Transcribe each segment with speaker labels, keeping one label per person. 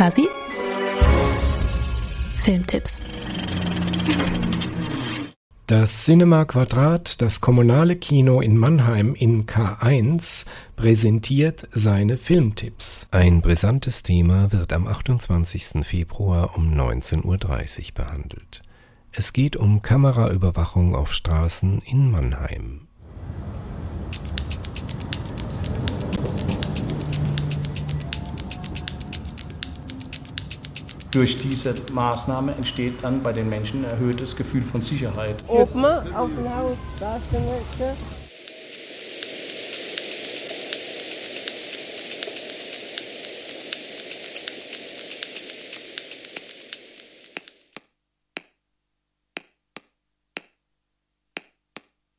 Speaker 1: Fuzzy Filmtipps.
Speaker 2: Das Cinema Quadrat, das kommunale Kino in Mannheim in K1, präsentiert seine Filmtipps. Ein brisantes Thema wird am 28. Februar um 19.30 Uhr behandelt. Es geht um Kameraüberwachung auf Straßen in Mannheim.
Speaker 3: Durch diese Maßnahme entsteht dann bei den Menschen ein erhöhtes Gefühl von Sicherheit.
Speaker 4: Oben auf dem Haus, da ist der Mädchen.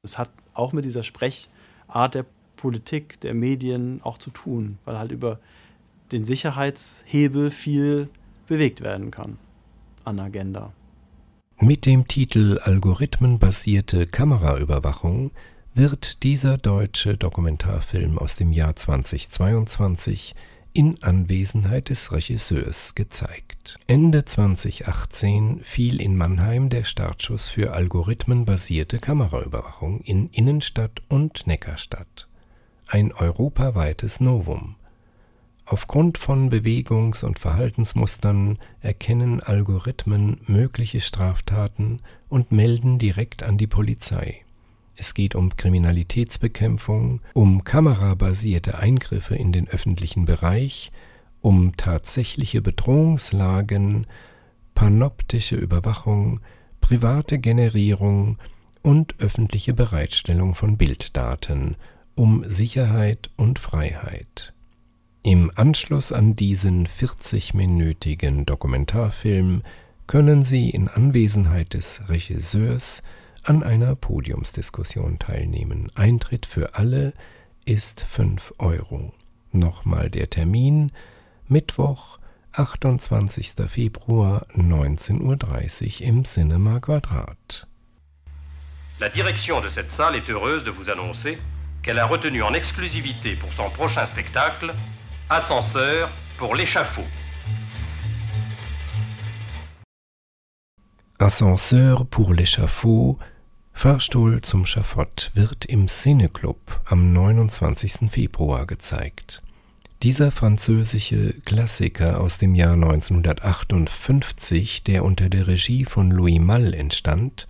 Speaker 5: Es hat auch mit dieser Sprechart der Politik, der Medien auch zu tun, weil halt über den Sicherheitshebel viel bewegt werden kann an Agenda.
Speaker 2: Mit dem Titel Algorithmenbasierte Kameraüberwachung wird dieser deutsche Dokumentarfilm aus dem Jahr 2022 in Anwesenheit des Regisseurs gezeigt. Ende 2018 fiel in Mannheim der Startschuss für algorithmenbasierte Kameraüberwachung in Innenstadt und Neckarstadt. Ein europaweites Novum. Aufgrund von Bewegungs- und Verhaltensmustern erkennen Algorithmen mögliche Straftaten und melden direkt an die Polizei. Es geht um Kriminalitätsbekämpfung, um kamerabasierte Eingriffe in den öffentlichen Bereich, um tatsächliche Bedrohungslagen, panoptische Überwachung, private Generierung und öffentliche Bereitstellung von Bilddaten, um Sicherheit und Freiheit. Im Anschluss an diesen 40-minütigen Dokumentarfilm können Sie in Anwesenheit des Regisseurs an einer Podiumsdiskussion teilnehmen. Eintritt für alle ist 5 Euro. Nochmal der Termin Mittwoch, 28. Februar 19.30 Uhr im Cinema Quadrat.
Speaker 6: La direction de cette salle est heureuse de vous annoncer qu'elle a retenu en exclusivité pour son prochain spectacle Ascenseur pour l'échafaud.
Speaker 2: Ascenseur pour l'échafaud, Fahrstuhl zum Schafott, wird im Cineclub am 29. Februar gezeigt. Dieser französische Klassiker aus dem Jahr 1958, der unter der Regie von Louis Malle entstand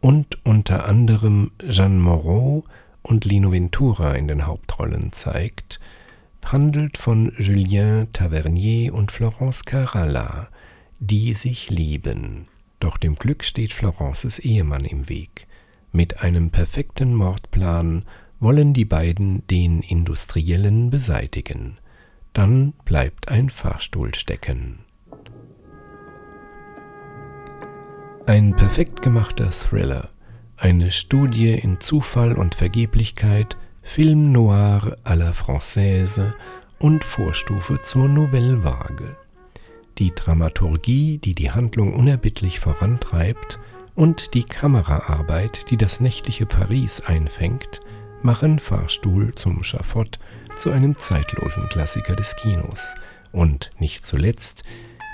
Speaker 2: und unter anderem Jeanne Moreau und Lino Ventura in den Hauptrollen zeigt, handelt von Julien Tavernier und Florence Carala, die sich lieben. Doch dem Glück steht Florences Ehemann im Weg. Mit einem perfekten Mordplan wollen die beiden den Industriellen beseitigen. Dann bleibt ein Fahrstuhl stecken. Ein perfekt gemachter Thriller, eine Studie in Zufall und Vergeblichkeit Film noir à la française und Vorstufe zur Nouvelle Vague. Die Dramaturgie, die die Handlung unerbittlich vorantreibt, und die Kameraarbeit, die das nächtliche Paris einfängt, machen Fahrstuhl zum Schafott zu einem zeitlosen Klassiker des Kinos und nicht zuletzt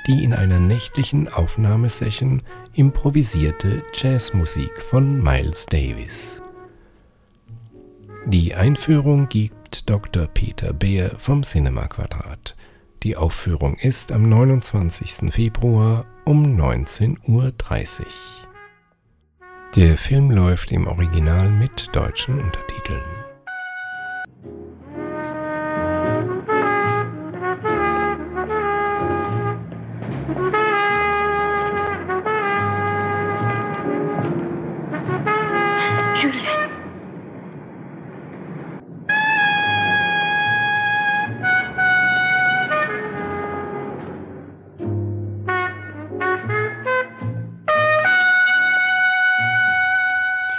Speaker 2: die in einer nächtlichen Aufnahmesession improvisierte Jazzmusik von Miles Davis. Die Einführung gibt Dr. Peter Beer vom Cinema Quadrat. Die Aufführung ist am 29. Februar um 19.30 Uhr. Der Film läuft im Original mit deutschen Untertiteln.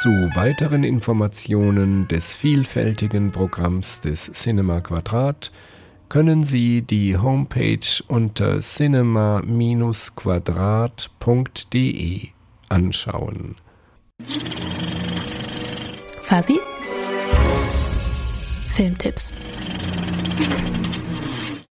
Speaker 2: Zu weiteren Informationen des vielfältigen Programms des Cinema Quadrat können Sie die Homepage unter cinema-quadrat.de anschauen.
Speaker 1: Fuzzy Filmtipps.